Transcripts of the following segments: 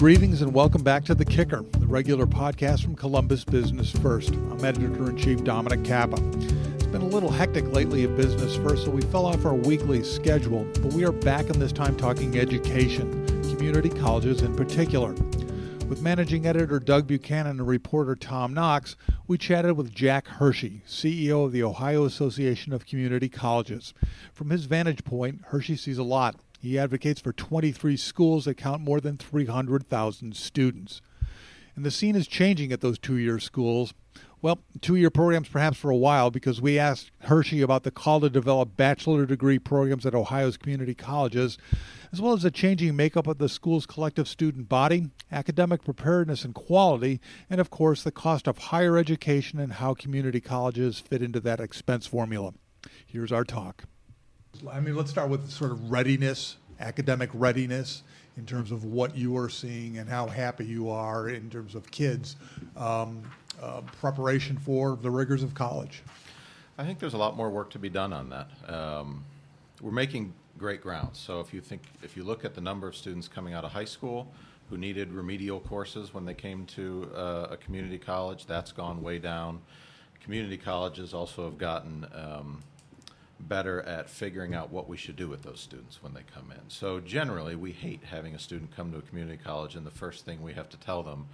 Greetings and welcome back to The Kicker, the regular podcast from Columbus Business First. I'm editor in chief Dominic Kappa. It's been a little hectic lately at Business First, so we fell off our weekly schedule, but we are back in this time talking education, community colleges in particular. With managing editor Doug Buchanan and reporter Tom Knox, we chatted with Jack Hershey, CEO of the Ohio Association of Community Colleges. From his vantage point, Hershey sees a lot he advocates for 23 schools that count more than 300,000 students. And the scene is changing at those two year schools. Well, two year programs perhaps for a while because we asked Hershey about the call to develop bachelor degree programs at Ohio's community colleges, as well as the changing makeup of the school's collective student body, academic preparedness and quality, and of course the cost of higher education and how community colleges fit into that expense formula. Here's our talk. I mean, let's start with sort of readiness, academic readiness, in terms of what you are seeing and how happy you are in terms of kids' um, uh, preparation for the rigors of college. I think there's a lot more work to be done on that. Um, we're making great grounds. So if you think, if you look at the number of students coming out of high school who needed remedial courses when they came to uh, a community college, that's gone way down. Community colleges also have gotten um, better at figuring out what we should do with those students when they come in. So generally, we hate having a student come to a community college and the first thing we have to tell them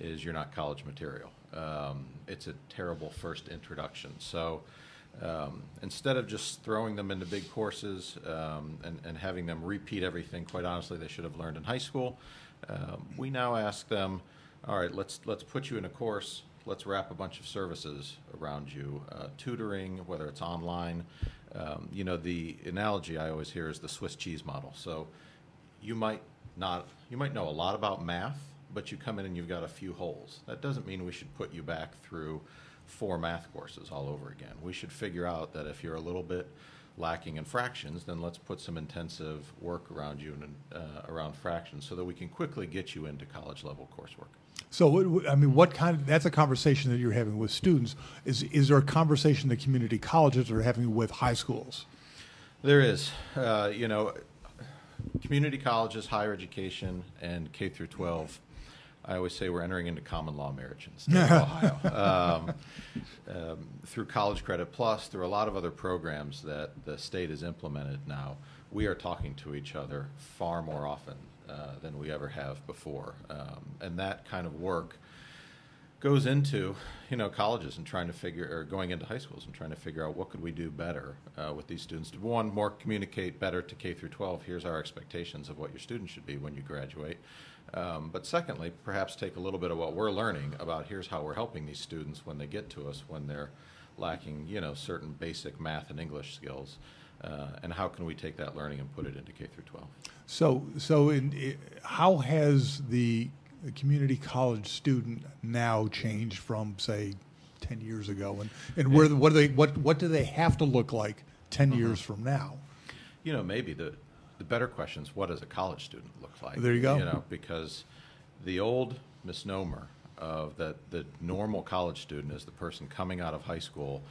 is you're not college material. Um, it's a terrible first introduction. So um, instead of just throwing them into big courses um, and, and, having them repeat everything, quite honestly, they should have learned in high school, um, we now ask them, all right, let's let's put you in a course. Let's wrap a bunch of services around you, uh, tutoring, whether it's online, um, you know, the analogy I always hear is the Swiss cheese model. So you might not, you might know a lot about math, but you come in and you've got a few holes. That doesn't mean we should put you back through four math courses all over again. We should figure out that if you're a little bit lacking in fractions, then let's put some intensive work around you and uh, around fractions so that we can quickly get you into college level coursework. So, I mean, what kind of, that's a conversation that you're having with students. Is, is there a conversation that community colleges are having with high schools? There is. Uh, you know, community colleges, higher education, and K through 12. I always say we're entering into common law marriage in the state of Ohio. Um, um, through College Credit Plus, through a lot of other programs that the state has implemented now, we are talking to each other far more often uh, than we ever have before. Um, and that kind of work goes into you know colleges and trying to figure or going into high schools and trying to figure out what could we do better uh, with these students to one more communicate better to K through 12 here's our expectations of what your students should be when you graduate um, but secondly perhaps take a little bit of what we're learning about here's how we're helping these students when they get to us when they're lacking you know certain basic math and English skills uh, and how can we take that learning and put it into K through 12? So, so in, how has the community college student now changed from, say, 10 years ago? And, and where, what, do they, what, what do they have to look like 10 mm-hmm. years from now? You know, maybe the, the better question is what does a college student look like? There you go. You know, because the old misnomer of that the normal college student is the person coming out of high school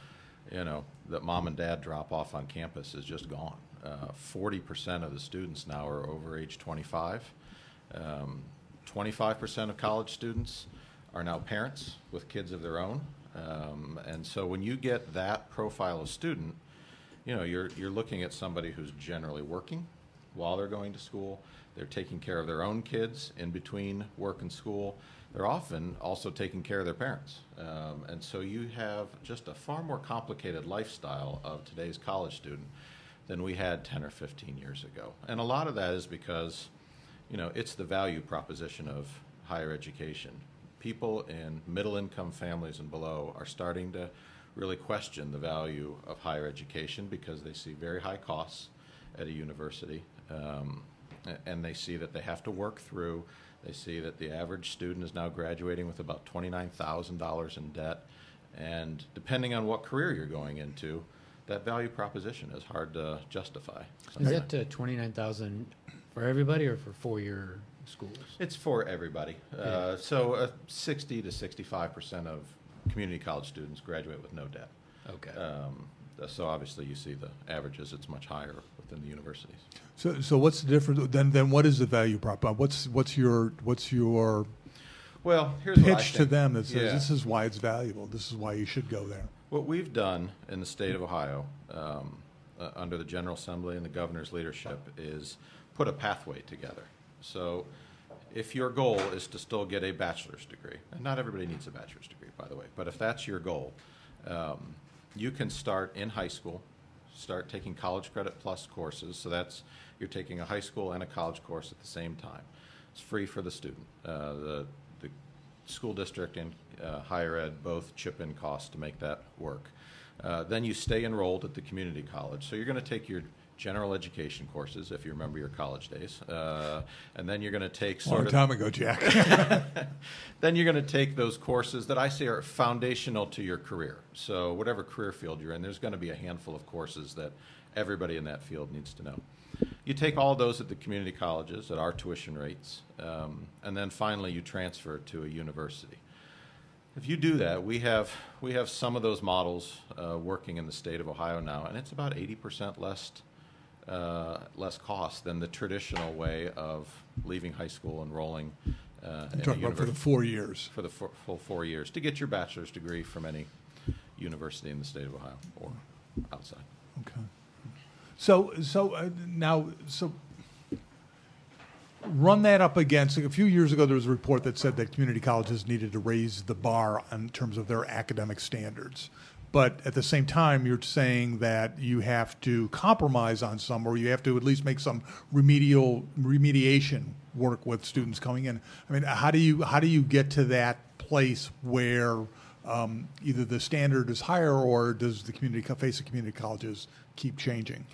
you know, that mom and dad drop off on campus is just gone. Uh, 40% of the students now are over age 25. Um, 25% of college students are now parents with kids of their own. Um, and so when you get that profile of student, you know, you're, you're looking at somebody who's generally working while they're going to school. They're taking care of their own kids in between work and school they're often also taking care of their parents. Um, and so you have just a far more complicated lifestyle of today's college student than we had 10 or 15 years ago. And a lot of that is because, you know, it's the value proposition of higher education. People in middle income families and below are starting to really question the value of higher education because they see very high costs at a university. Um, and they see that they have to work through they see that the average student is now graduating with about $29,000 in debt. And depending on what career you're going into, that value proposition is hard to justify. Is that uh, 29000 for everybody or for four year schools? It's for everybody. Yeah. Uh, so uh, 60 to 65% of community college students graduate with no debt. Okay. Um, Uh, So obviously, you see the averages, it's much higher within the universities. So, so what's the difference? Then, then what is the value prop? Uh, What's what's your what's your Well, pitch to them that says Yeah. this is why it's valuable. This is why you should go there. What we've done in the state of Ohio, um, uh, under the General Assembly and the governor's leadership, is put a pathway together. So, if your goal is to still get a bachelor's degree, and not everybody needs a bachelor's degree, by the way, but if that's your goal, um, you can start in high school, start taking college credit plus courses. So that's you're taking a high school and a college course at the same time. It's free for the student. Uh, the the school district and uh, higher ed both chip in costs to make that work. Uh, then you stay enrolled at the community college. So you're going to take your general education courses, if you remember your college days, uh, and then you're going to take Long sort of time ago, Jack. then you're going to take those courses that I say are foundational to your career. So, whatever career field you're in, there's going to be a handful of courses that everybody in that field needs to know. You take all those at the community colleges at our tuition rates, um, and then finally you transfer to a university. If you do that, we have we have some of those models uh, working in the state of Ohio now, and it's about 80% less uh, less cost than the traditional way of leaving high school, enrolling uh, I'm talking about for the four years. for the fu- full four years to get your bachelor's degree from any university in the state of Ohio or outside. Okay. So, so uh, now, so run that up against. A few years ago, there was a report that said that community colleges needed to raise the bar in terms of their academic standards. But at the same time, you're saying that you have to compromise on some, or you have to at least make some remedial remediation work with students coming in. I mean, how do you how do you get to that place where um, either the standard is higher, or does the community co- face of community colleges keep changing?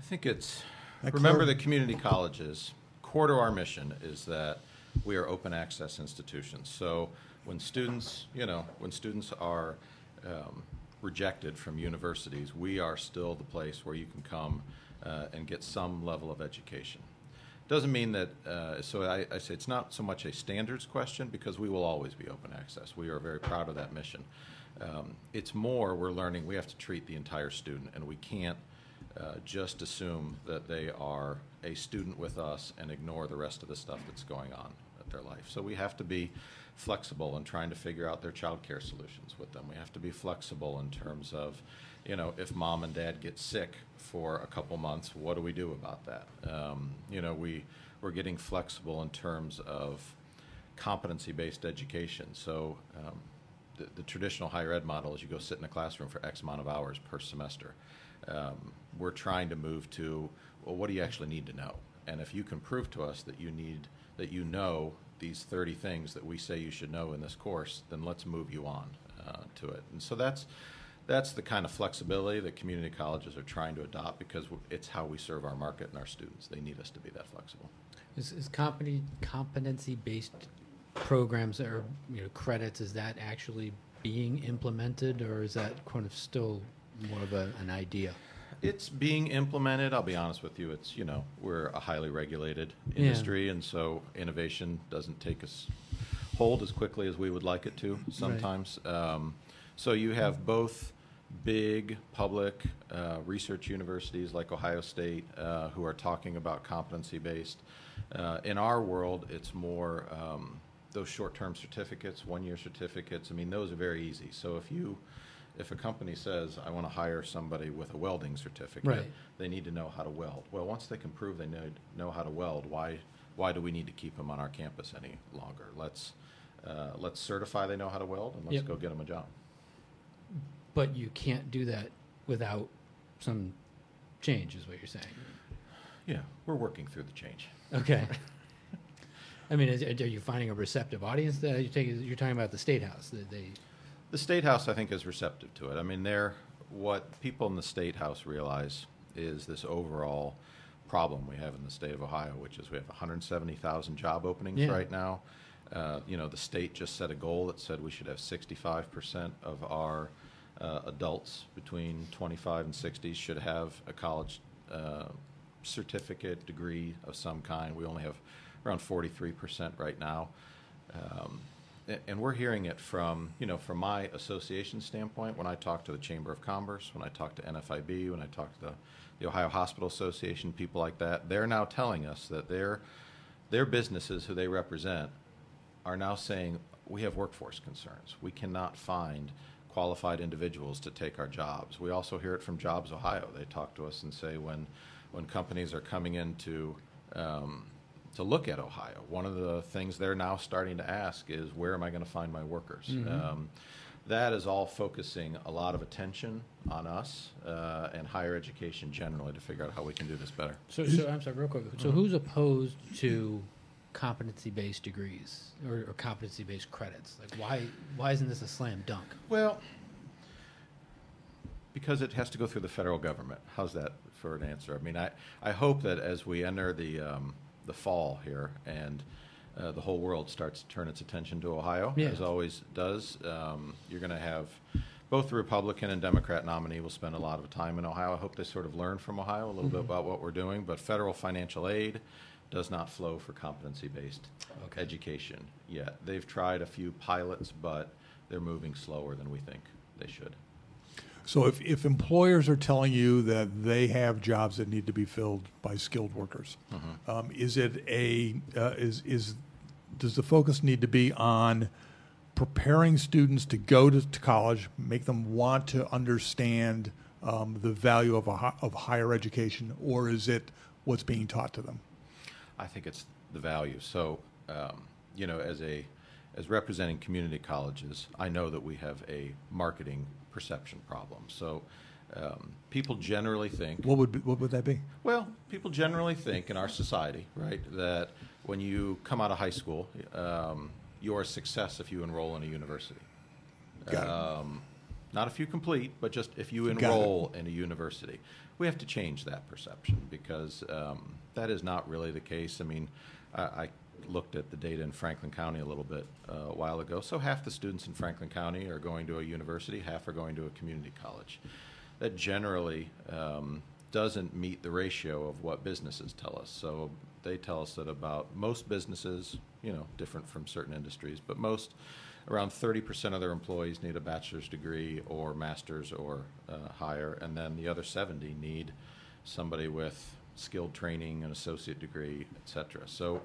I think it's That remember clar- the community colleges. Core to our mission is that we are open access institutions. So when students, you know, when students are um, rejected from universities, we are still the place where you can come uh, and get some level of education. Doesn't mean that, uh, so I, I say it's not so much a standards question because we will always be open access. We are very proud of that mission. Um, it's more we're learning we have to treat the entire student and we can't uh, just assume that they are a student with us and ignore the rest of the stuff that's going on their life. So we have to be flexible in trying to figure out their child care solutions with them. We have to be flexible in terms of, you know, if mom and dad get sick for a couple months, what do we do about that? Um, you know, we, we're getting flexible in terms of competency-based education. So um, the, the traditional higher ed model is you go sit in a classroom for X amount of hours per semester. Um, we're trying to move to, well, what do you actually need to know? And if you can prove to us that you need, that you know these 30 things that we say you should know in this course, then let's move you on uh, to it. And so that's, that's the kind of flexibility that community colleges are trying to adopt because it's how we serve our market and our students. They need us to be that flexible. Is, is competency, competency-based programs or, you know, credits, is that actually being implemented or is that kind of still more of a, an idea? It's being implemented. I'll be honest with you. It's you know we're a highly regulated Yeah. industry, and so innovation doesn't take us hold as quickly as we would like it to sometimes. Um, so you have both big public uh, research universities like Ohio State uh, who are talking about competency based. Uh, in our world, it's more um, those short term certificates, one year certificates. I mean, those are very easy. So if you if a company says, I want to hire somebody with a welding certificate, Right. they need to know how to weld. Well, once they can prove they know, know how to weld, why, why do we need to keep them on our campus any longer? Let's, uh, let's certify they know how to weld and let's Yep. go get them a job. But you can't do that without some change, is what you're saying. Yeah, we're working through the change. Okay. I mean, is, are you finding a receptive audience that you take, you're talking about the State House, that they, The State House, I think, is receptive to it. I mean, they're, what people in the State House realize is this overall problem we have in the state of Ohio, which is we have 170,000 job openings Yeah. right now. Uh, you know, the state just set a goal that said we should have 65% of our uh, adults between 25 and 60 should have a college uh, certificate, degree of some kind. We only have around 43% right now. Um, and we're hearing it from, you know, from my association standpoint, when I talk to the Chamber of Commerce, when I talk to NFIB, when I talk to the, the Ohio Hospital Association, people like that, they're now telling us that their, their businesses who they represent are now saying, we have workforce concerns. We cannot find qualified individuals to take our jobs. We also hear it from Jobs Ohio. They talk to us and say when, when companies are coming into um, to look at Ohio, one of the things they're now starting to ask is, where am I going to find my workers? Um, that is all focusing a lot of attention on us uh, and higher education generally to figure out how we can do this better. So, so I'm sorry, real quick. So, who's opposed to competency-based degrees or, or competency-based credits? Like, why why isn't this a slam dunk? Well, because it has to go through the federal government. How's that for an answer? I mean, I, I hope that as we enter the, um, the fall here and uh, the whole world starts to turn its attention to Ohio, Yeah. as always does, um, you're going to have both the Republican and Democrat nominee will spend a lot of time in Ohio. I hope they sort of learn from Ohio a little bit about what we're doing, but federal financial aid does not flow for competency-based Okay. education yet. They've tried a few pilots, but they're moving slower than we think they should. So if, if employers are telling you that they have jobs that need to be filled by skilled workers, um, is it a uh, is is does the focus need to be on preparing students to go to, to college, make them want to understand um, the value of a of higher education, or is it what's being taught to them? I think it's the value. So, um, you know, as a as representing community colleges, I know that we have a marketing perception problem. So, um, people generally think What would be, what would that be? Well, people generally think in our society, right, that when you come out of high school, um, you're a success if you enroll in a university. Got it. Um, not if you complete, but just if you enroll in a university. We have to change that perception because um, that is not really the case. I mean, I, I looked at the data in Franklin County a little bit uh, a while ago. So half the students in Franklin County are going to a university, half are going to a community college. That generally um, doesn't meet the ratio of what businesses tell us. So they tell us that about most businesses, you know, different from certain industries, but most around 30% of their employees need a bachelor's degree or master's or uh, higher, and then the other 70 need somebody with skilled training, an associate degree, et cetera. So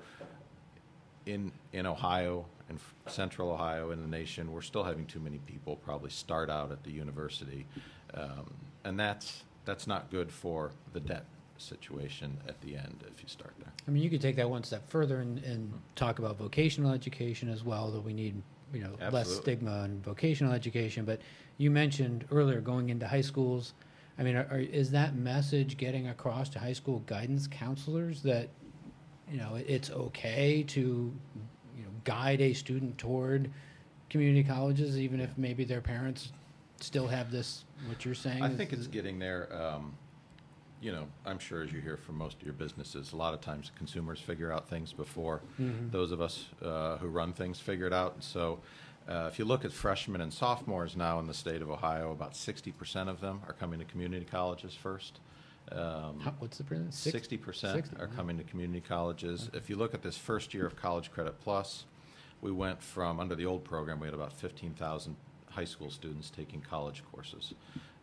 in in Ohio and central Ohio in the nation, we're still having too many people probably start out at the university, um, and that's that's not good for the debt situation at the end if you start there. I mean, you could take that one step further and, and talk about vocational education as well. That we need, you know, less stigma on vocational education. But you mentioned earlier going into high schools. I mean, are, are, is that message getting across to high school guidance counselors that, you know, it's okay to, you know, guide a student toward community colleges, even if maybe their parents still have this. What you're saying? I is- think it's getting there. Um, you know, I'm sure as you hear from most of your businesses, a lot of times consumers figure out things before Mhm. those of us uh, who run things figure it out. And so, uh, if you look at freshmen and sophomores now in the state of Ohio, about 60% of them are coming to community colleges first. Um, How- what's the percentage? Six- Sixty percent 60, are wow. coming to community colleges. If you look at this first year of College Credit Plus, we went from, under the old program, we had about fifteen thousand high school students taking college courses.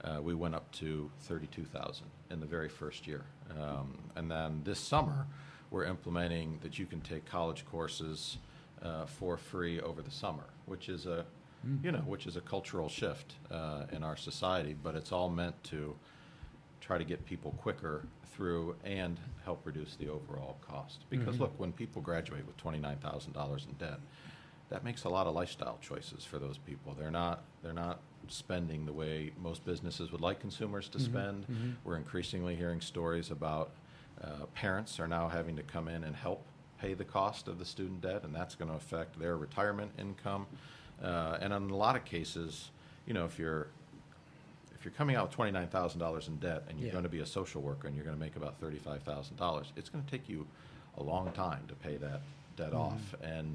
Uh, we went up to thirty-two thousand in the very first year. Um, and then this summer, we're implementing that you can take college courses uh, for free over the summer, which is a, you know, which is a cultural shift uh, in our society, but it's all meant to try to get people quicker through and help reduce the overall cost. Because Mhm. look, when people graduate with twenty-nine thousand dollars in debt, that makes a lot of lifestyle choices for those people. They're not they're not spending the way most businesses would like consumers to Mhm, spend. mhm. We're increasingly hearing stories about uh, parents are now having to come in and help pay the cost of the student debt, and that's going to affect their retirement income. Uh, and in a lot of cases, you know, if you're if you're coming out with twenty nine thousand dollars in debt and you're Yeah. going to be a social worker and you're going to make about thirty five thousand dollars, it's going to take you a long time to pay that debt Mm-hmm. off. And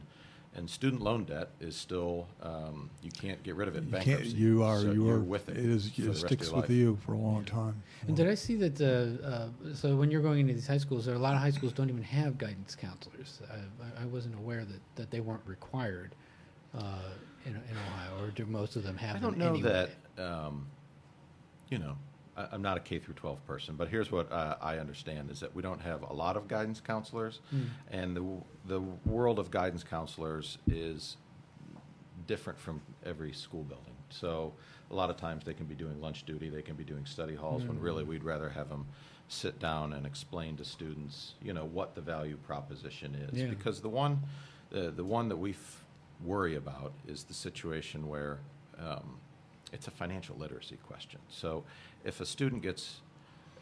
and student loan debt is still um, you can't get rid of it in You can't- bankruptcy. You are So you you're with it. It is it sticks with you for a long time. And did I see that, uh, uh, so when you're going into these high schools, there are a lot of high schools don't even have guidance counselors. I, I- I wasn't aware that, that they weren't required. uh, in, in Ohio, or do most of them have I them don't know anyway? that, um, you know, I, I'm not a K through 12 person, but here's what uh, I understand is that we don't have a lot of guidance counselors, Hmm. and the, the world of guidance counselors is different from every school building. So a lot of times they can be doing lunch duty, they can be doing study halls, when really Mm. we'd rather have them sit down and explain to students, you know, what the value proposition is. Yeah. Because the one, the, the one that we f- worry about is the situation where um, it's a financial literacy question. So if a student gets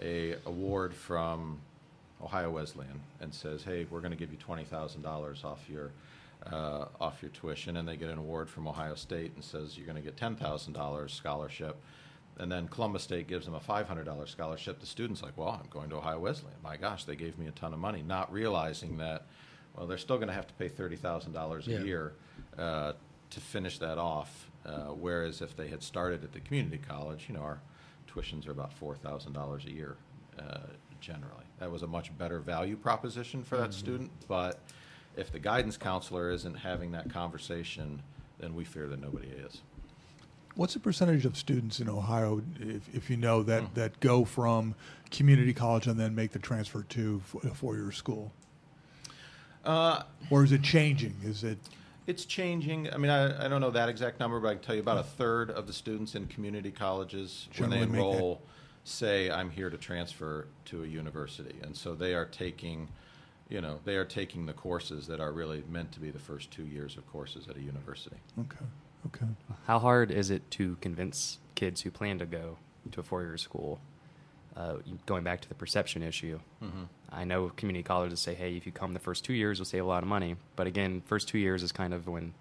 a award from Ohio Wesleyan and says, "Hey, we're going to give you twenty thousand dollars off your uh, off your tuition," and they get an award from Ohio State and says you're going to get ten thousand dollars scholarship, and then Columbus State gives them a five hundred dollars scholarship, the student's like, "Well, I'm going to Ohio Wesleyan. My gosh, they gave me a ton of money," not realizing that, well, they're still going to have to pay thirty thousand dollars Yeah. a year uh, to finish that off. Uh, whereas if they had started at the community college, you know, our tuitions are about four thousand dollars a year uh, generally. That was a much better value proposition for that student. But if the guidance counselor isn't having that conversation, then we fear that nobody is. What's the percentage of students in Ohio, if, if you know, that, Hmm. that go from community college and then make the transfer to a four-year school? Uh, Or is it changing? Is it, It's changing. I mean, I, I don't know that exact number, but I can tell you about a third of the students in community colleges, when they Generally make it. enroll, say, I'm here to transfer to a university. And so they are taking, you know, they are taking the courses that are really meant to be the first two years of courses at a university. okay, okay. How hard is it to convince kids who plan to go to a four-year school? Uh, going back to the perception issue, I know community colleges say, "Hey, if you come the first two years, you'll save a lot of money." But again, first two years is kind of when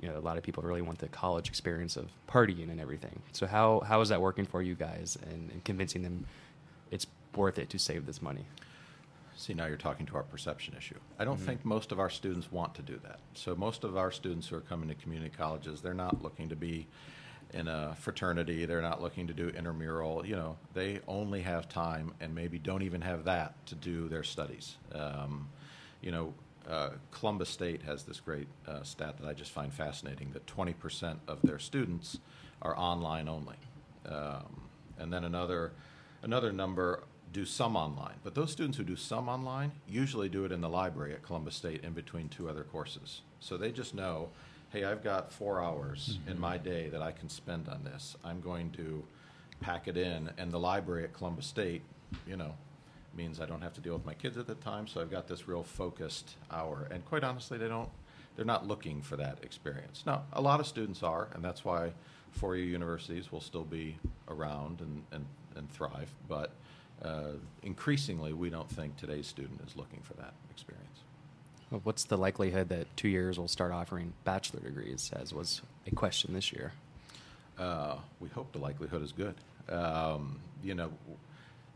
you know a lot of people really want the college experience of partying and everything. So how how is that working for you guys and, and convincing them it's worth it to save this money? See, now you're talking to our perception issue. I don't think most of our students want to do that. So most of our students who are coming to community colleges, they're not looking to be in a fraternity. They're not looking to do intramural. You know, they only have time and maybe don't even have that to do their studies. Um, you know, uh, Columbus State has this great uh, stat that I just find fascinating that 20% of their students are online only. Um, and then another, another number do some online. But those students who do some online usually do it in the library at Columbus State in between two other courses. So they just know, hey, I've got four hours in my day that I can spend on this. I'm going to pack it in. And the library at Columbus State, you know, means I don't have to deal with my kids at the time. So I've got this real focused hour. And quite honestly, they don't, they're not looking for that experience. Now, a lot of students are, and that's why four-year universities will still be around and, and, and thrive. But uh, increasingly, we don't think today's student is looking for that experience. What's the likelihood that two years will start offering bachelor degrees, as was a question this year? Uh, we hope the likelihood is good. Um, you know,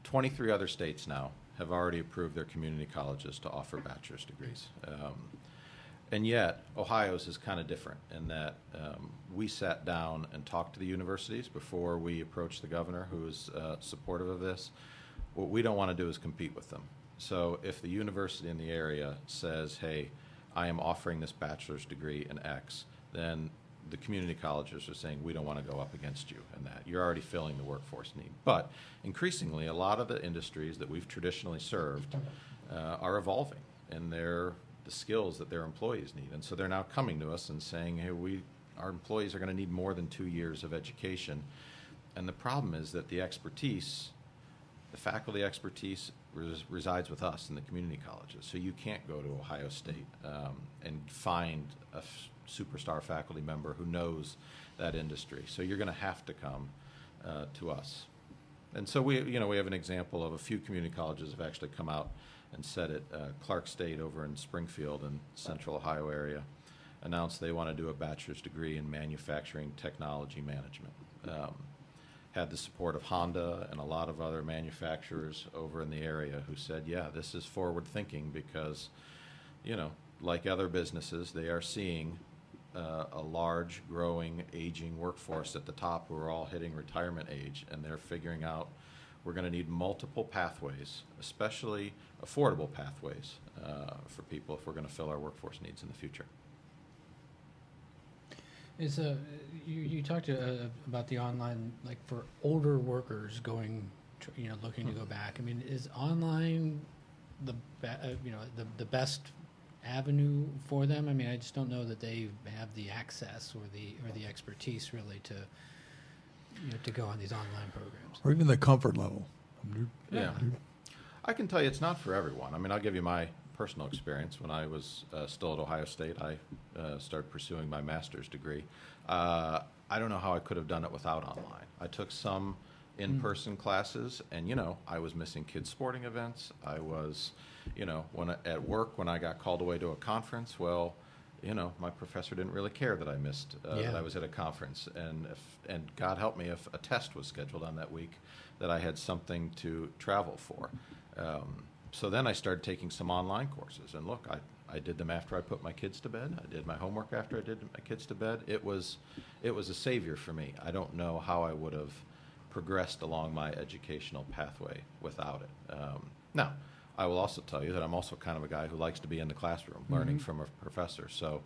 23 other states now have already approved their community colleges to offer bachelor's degrees. Um, and yet, Ohio's is kind of different in that um, we sat down and talked to the universities before we approached the governor, who is uh, supportive of this. What we don't want to do is compete with them. So if the university in the area says, hey, I am offering this bachelor's degree in X, then the community colleges are saying, we don't want to go up against you in that. You're already filling the workforce need. But increasingly, a lot of the industries that we've traditionally served uh, are evolving in their the skills that their employees need. And so they're now coming to us and saying, hey, we, our employees are going to need more than two years of education. And the problem is that the expertise, the faculty expertise res- resides with us in the community colleges. So you can't go to Ohio State um, and find a f- superstar faculty member who knows that industry. So you're going to have to come uh, to us. And so we, you know, we have an example of a few community colleges have actually come out and said it. Uh, Clark State over in Springfield in Central Ohio area announced they want to do a bachelor's degree in manufacturing technology management. Um, had the support of Honda and a lot of other manufacturers over in the area who said, yeah, this is forward thinking because, you know, like other businesses, they are seeing uh, a large, growing, aging workforce at the top who are all hitting retirement age, and they're figuring out we're going to need multiple pathways, especially affordable pathways uh, for people if we're going to fill our workforce needs in the future. Is uh, you you talked uh, about the online like for older workers going, to, you know, looking to go back. I mean, is online the be- uh, you know the the best avenue for them? I mean, I just don't know that they have the access or the or the expertise really to you know to go on these online programs. Or even the comfort level. Yeah. I can tell you it's not for everyone. I mean, I'll give you my personal experience. When I was uh, still at Ohio State, I uh, started pursuing my master's degree. Uh, I don't know how I could have done it without online. I took some in person classes, and, you know, I was missing kids' sporting events. I was, you know, when I, at work, when I got called away to a conference, well, you know, my professor didn't really care that I missed uh, that I was at a conference, and if, and God help me if a test was scheduled on that week, that I had something to travel for. Um, so then I started taking some online courses, and look, I, I did them after I put my kids to bed. I did my homework after I did my kids to bed. It was, it was a savior for me. I don't know how I would have progressed along my educational pathway without it. Um, now, I will also tell you that I'm also kind of a guy who likes to be in the classroom, learning from a professor. So,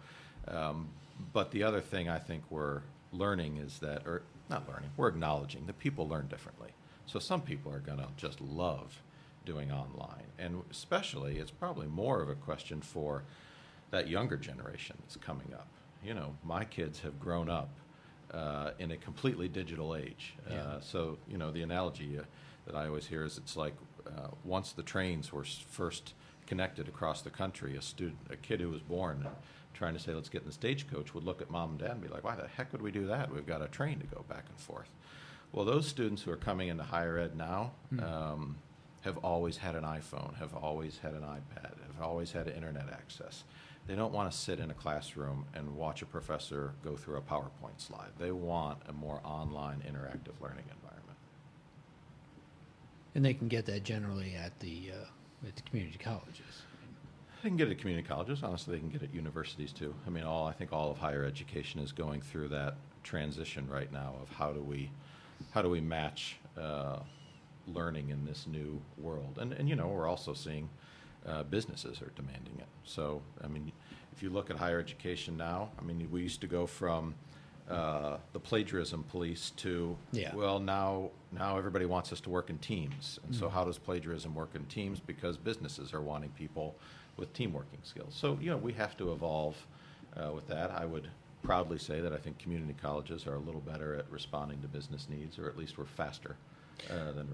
um, but the other thing I think we're learning is that, or not learning, we're acknowledging that people learn differently. So some people are going to just love doing online, and especially it's probably more of a question for that younger generation that's coming up. You know, my kids have grown up uh, in a completely digital age. Yeah. Uh, so, you know, the analogy uh, that I always hear is it's like uh, once the trains were first connected across the country, a student, a kid who was born and trying to say, let's get in the stagecoach, would look at mom and dad and be like, why the heck would we do that? We've got a train to go back and forth. Well, those students who are coming into higher ed now um, have always had an iPhone, have always had an iPad, have always had internet access. They don't want to sit in a classroom and watch a professor go through a PowerPoint slide. They want a more online interactive learning environment. And they can get that generally at the uh, at the community colleges. They can get it at community colleges. Honestly, they can get it at universities too. I mean, all I think all of higher education is going through that transition right now of how do we, how do we match uh, learning in this new world? And and you know, we're also seeing uh, businesses are demanding it. So I mean, if you look at higher education now, I mean, we used to go from uh, the plagiarism police to Yeah. well now now everybody wants us to work in teams and so how does plagiarism work in teams because businesses are wanting people with team working skills so you know we have to evolve uh, with that i would proudly say that i think community colleges are a little better at responding to business needs or at least we're faster uh, than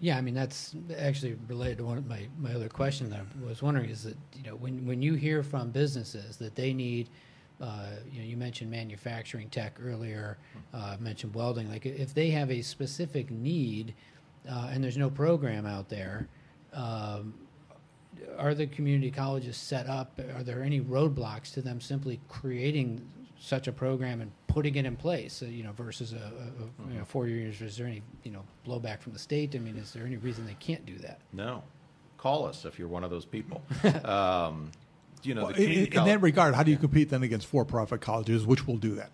Yeah, I mean that's actually related to one of my, my other question that I was wondering is that you know when when you hear from businesses that they need, uh, you know, you mentioned manufacturing tech earlier, uh, mentioned welding. Like if they have a specific need, uh, and there's no program out there, um, are the community colleges set up? Are there any roadblocks to them simply creating such a program and putting it in place? Uh, you know, versus a, a, a you know, four years. Is there any you know blowback from the state? I mean, is there any reason they can't do that? no call us if you're one of those people um, you know Well, the in, in that regard, how do you compete then against for-profit colleges, which will do that,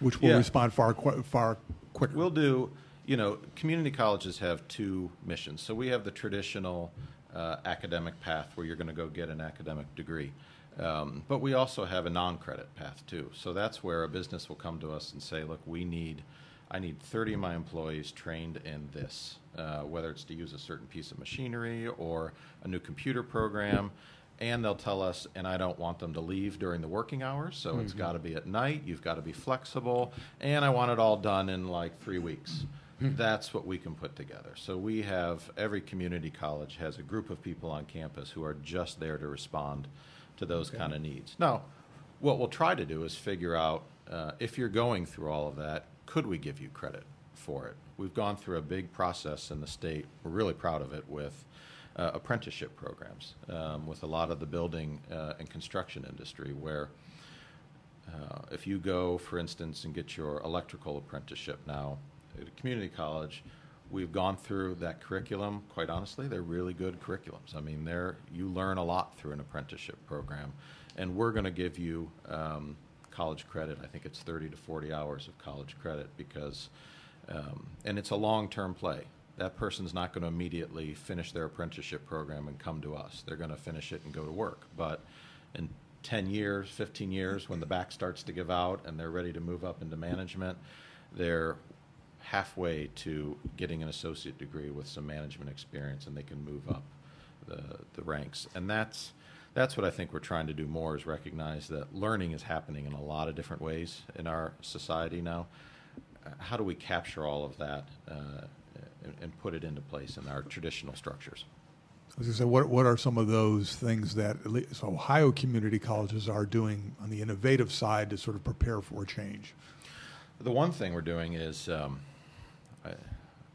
which will Yeah. respond far qu- far quicker? We'll do, you know, community colleges have two missions. So we have the traditional uh, academic path where you're going to go get an academic degree. Um, but we also have a non credit path too. So that's where a business will come to us and say, look, we need, I need 30 of my employees trained in this, uh, whether it's to use a certain piece of machinery or a new computer program. And they'll tell us, and I don't want them to leave during the working hours, so it's got to be at night. You've got to be flexible, and I want it all done in like three weeks. That's what we can put together. So we have every community college has a group of people on campus who are just there to respond to those kind of needs. Now, what we'll try to do is figure out uh, if you're going through all of that, could we give you credit for it? We've gone through a big process in the state. We're really proud of it with uh, apprenticeship programs um, with a lot of the building uh, and construction industry where uh, if you go, for instance, and get your electrical apprenticeship now at a community college, we've gone through that curriculum. Quite honestly, they're really good curriculums. I mean, they're you learn a lot through an apprenticeship program, and we're going to give you um, college credit. I think it's 30 to 40 hours of college credit because, um, and it's a long-term play. That person's not going to immediately finish their apprenticeship program and come to us. They're going to finish it and go to work, but in 10 years, 15 years, when the back starts to give out and they're ready to move up into management, they're halfway to getting an associate degree with some management experience and they can move up the, the ranks. And that's, that's what I think we're trying to do more is recognize that learning is happening in a lot of different ways in our society now. How do we capture all of that uh, and, and put it into place in our traditional structures? I was going what, what are some of those things that at least Ohio community colleges are doing on the innovative side to sort of prepare for change? The one thing we're doing is, um, I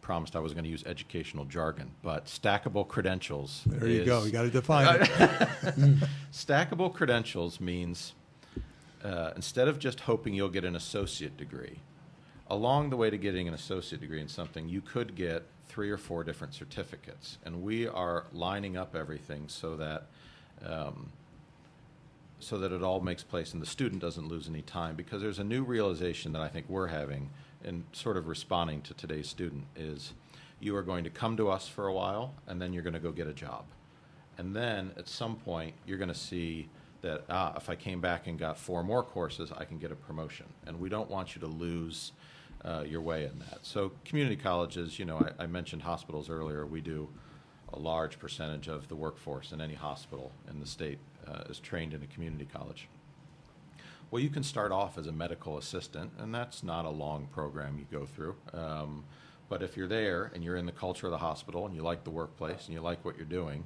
promised I was going to use educational jargon, but stackable credentials. There you go. You got to define it. Stackable credentials means uh, instead of just hoping you'll get an associate degree, along the way to getting an associate degree in something, you could get three or four different certificates. And we are lining up everything so that. Um, so that it all makes place and the student doesn't lose any time because there's a new realization that I think we're having in sort of responding to today's student is you are going to come to us for a while and then you're going to go get a job. And then at some point you're going to see that ah, if I came back and got four more courses, I can get a promotion. And we don't want you to lose uh, your way in that. So community colleges, you know, I, I mentioned hospitals earlier. We do a large percentage of the workforce in any hospital in the state uh, is trained in a community college. Well, you can start off as a medical assistant, and that's not a long program you go through. Um, but if you're there and you're in the culture of the hospital and you like the workplace and you like what you're doing,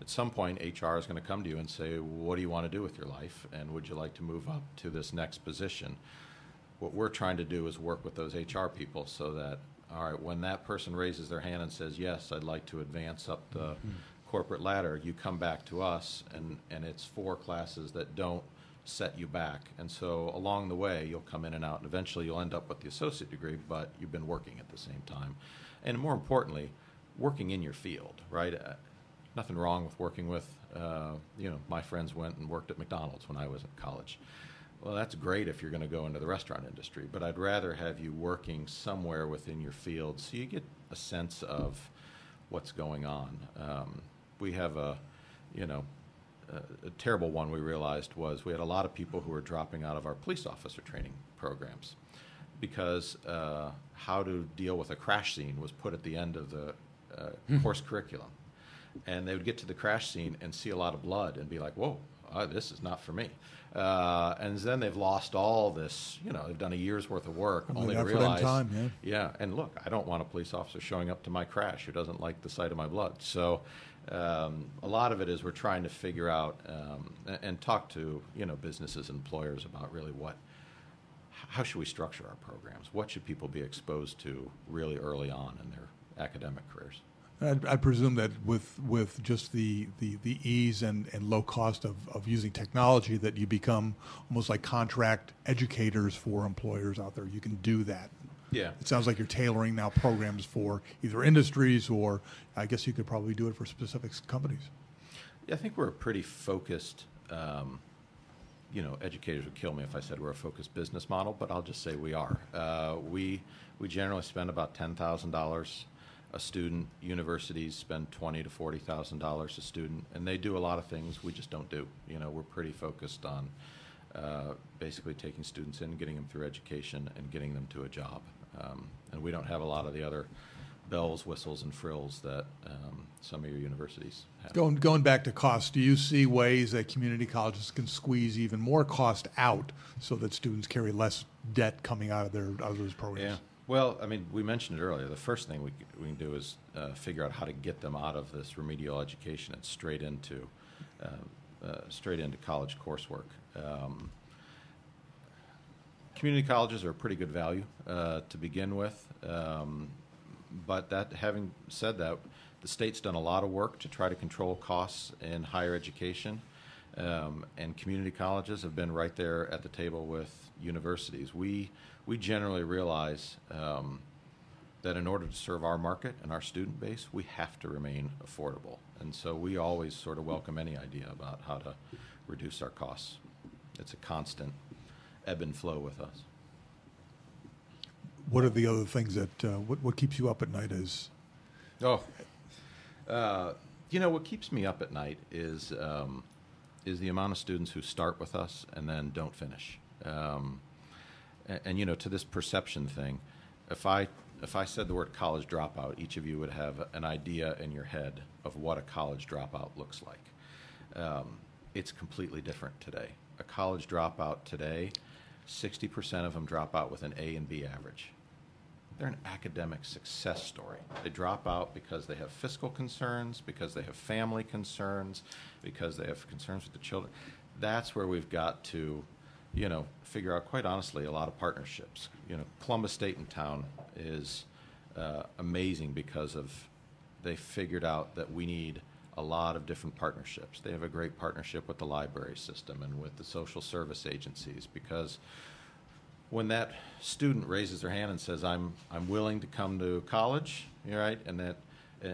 at some point HR is going to come to you and say, "What do you want to do with your life? And would you like to move up to this next position?" What we're trying to do is work with those HR people so that, all right, when that person raises their hand and says, "Yes, I'd like to advance up the corporate ladder," you come back to us, and and it's four classes that don't set you back. And so along the way, you'll come in and out, and eventually you'll end up with the associate degree, but you've been working at the same time. And more importantly, working in your field, right? Uh, nothing wrong with working with, uh, you know, my friends went and worked at McDonald's when I was in college. Well, that's great if you're going to go into the restaurant industry, but I'd rather have you working somewhere within your field so you get a sense of what's going on. Um, we have a, you know, a, terrible one we realized was we had a lot of people who were dropping out of our police officer training programs because uh, how to deal with a crash scene was put at the end of the uh, course curriculum. And they would get to the crash scene and see a lot of blood and be like, whoa, uh, this is not for me. Uh, and then they've lost all this, you know, they've done a year's worth of work All only the to realize. time, yeah. Yeah, and look, I don't want a police officer showing up to my crash who doesn't like the sight of my blood. So, um, a lot of it is we're trying to figure out um, and, talk to you know businesses and employers about really what, how should we structure our programs? What should people be exposed to really early on in their academic careers? I, I presume that with with just the, the, the ease and, and low cost of, of using technology, that you become almost like contract educators for employers out there. You can do that. Yeah. It sounds like you're tailoring now programs for either industries or I guess you could probably do it for specific companies. Yeah, I think we're a pretty focused. Um, you know, educators would kill me if I said we're a focused business model, but I'll just say we are. Uh, we we generally spend about ten thousand dollars a student. Universities spend twenty to forty thousand dollars a student, and they do a lot of things we just don't do. You know, we're pretty focused on uh, basically taking students in, getting them through education, and getting them to a job. Um, and we don't have a lot of the other bells, whistles, and frills that um, some of your universities have. Going going back to cost, do you see ways that community colleges can squeeze even more cost out so that students carry less debt coming out of their out of those programs? Yeah. Well, I mean, we mentioned it earlier. The first thing we, we can do is uh, figure out how to get them out of this remedial education and straight into uh, uh, straight into college coursework. Um, community colleges are a pretty good value uh, to begin with, um, but that having said that, the state's done a lot of work to try to control costs in higher education. Um, and community colleges have been right there at the table with universities. We we generally realize um, that in order to serve our market and our student base, we have to remain affordable, and so we always sort of welcome any idea about how to reduce our costs. It's a constant ebb and flow with us. What are the other things that uh, what what keeps you up at night? Is Oh, uh, you know what keeps me up at night is um, is the amount of students who start with us and then don't finish. Um, and, and, you know, to this perception thing, if I if I said the word college dropout, each of you would have an idea in your head of what a college dropout looks like. Um, it's completely different today. A college dropout today, 60% of them drop out with an A and B average. They're an academic success story. They drop out because they have fiscal concerns, because they have family concerns, because they have concerns with the children. That's where we've got to, you know, figure out, quite honestly, a lot of partnerships. You know, Columbus State and Town is uh, amazing because of they figured out that we need a lot of different partnerships. They have a great partnership with the library system and with the social service agencies because when that student raises their hand and says, "I'm I'm willing to come to college," right, and that,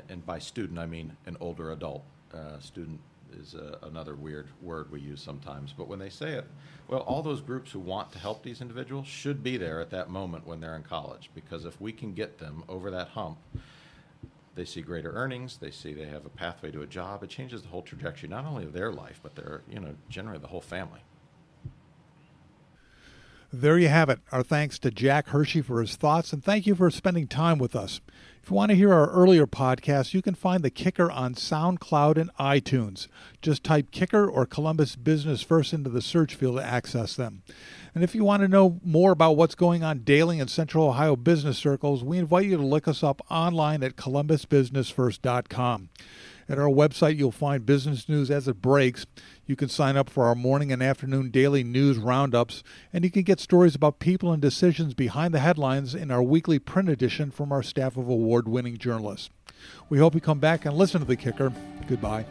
and by student I mean an older adult. Uh, student is uh, another weird word we use sometimes, but when they say it, well, all those groups who want to help these individuals should be there at that moment when they're in college, because if we can get them over that hump, they see greater earnings, they see they have a pathway to a job. It changes the whole trajectory, not only of their life, but their, you know, generally the whole family. There you have it. Our thanks to Jack Hershey for his thoughts, and thank you for spending time with us. If you want to hear our earlier podcasts, you can find the Kicker on SoundCloud and iTunes. Just type Kicker or Columbus Business First into the search field to access them. And if you want to know more about what's going on daily in Central Ohio business circles, we invite you to look us up online at columbusbusinessfirst.com. At our website, you'll find business news as it breaks. You can sign up for our morning and afternoon daily news roundups, and you can get stories about people and decisions behind the headlines in our weekly print edition from our staff of award winning journalists. We hope you come back and listen to The Kicker. Goodbye.